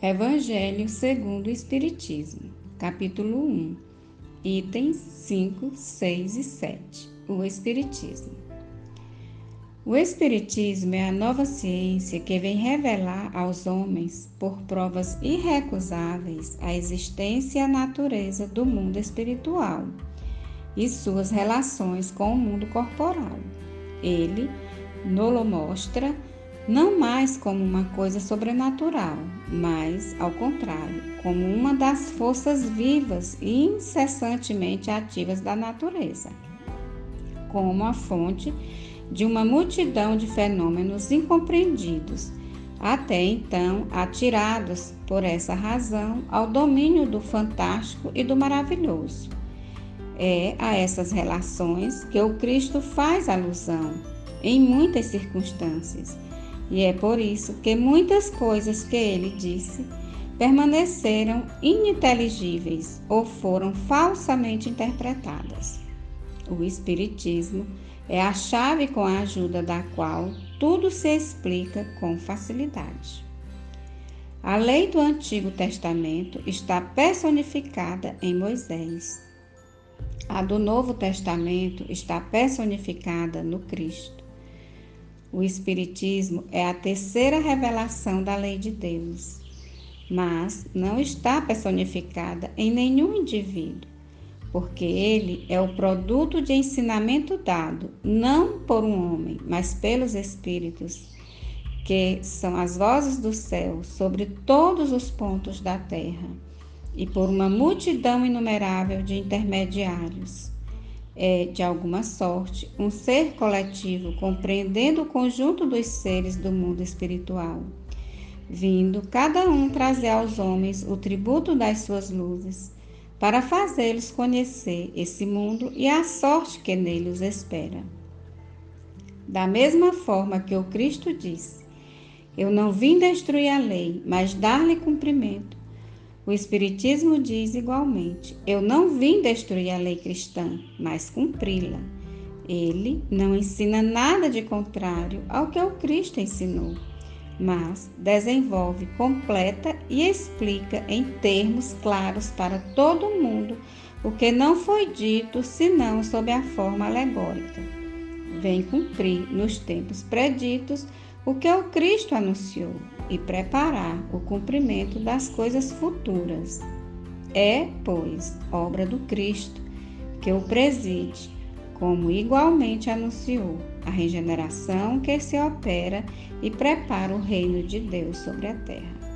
Evangelho segundo o Espiritismo, capítulo 1, itens 5, 6 e 7. O Espiritismo. O Espiritismo é a nova ciência que vem revelar aos homens, por provas irrecusáveis, a existência e a natureza do mundo espiritual e suas relações com o mundo corporal. Ele nos mostra não mais como uma coisa sobrenatural, mas, ao contrário, como uma das forças vivas e incessantemente ativas da natureza, como a fonte de uma multidão de fenômenos incompreendidos, até então atirados por essa razão ao domínio do fantástico e do maravilhoso. É a essas relações que o Cristo faz alusão em muitas circunstâncias e é por isso que muitas coisas que ele disse permaneceram ininteligíveis ou foram falsamente interpretadas. O Espiritismo é a chave com a ajuda da qual tudo se explica com facilidade. A lei do Antigo Testamento está personificada em Moisés. A do Novo Testamento está personificada no Cristo. O Espiritismo é a terceira revelação da lei de Deus, mas não está personificada em nenhum indivíduo, porque ele é o produto de ensinamento dado não por um homem, mas pelos Espíritos, que são as vozes do céu sobre todos os pontos da terra, e por uma multidão inumerável de intermediários é, de alguma sorte, um ser coletivo compreendendo o conjunto dos seres do mundo espiritual, vindo cada um trazer aos homens o tributo das suas luzes, para fazê-los conhecer esse mundo e a sorte que nele os espera. Da mesma forma que o Cristo disse: Eu não vim destruir a lei, mas dar-lhe cumprimento. O Espiritismo diz igualmente: Eu não vim destruir a lei cristã, mas cumpri-la. Ele não ensina nada de contrário ao que o Cristo ensinou, mas desenvolve, completa e explica em termos claros para todo mundo o que não foi dito senão sob a forma alegórica. Vem cumprir nos tempos preditos o que o Cristo anunciou e preparar o cumprimento das coisas futuras. É, pois, obra do Cristo que o preside, como igualmente anunciou a regeneração que se opera e prepara o reino de Deus sobre a terra.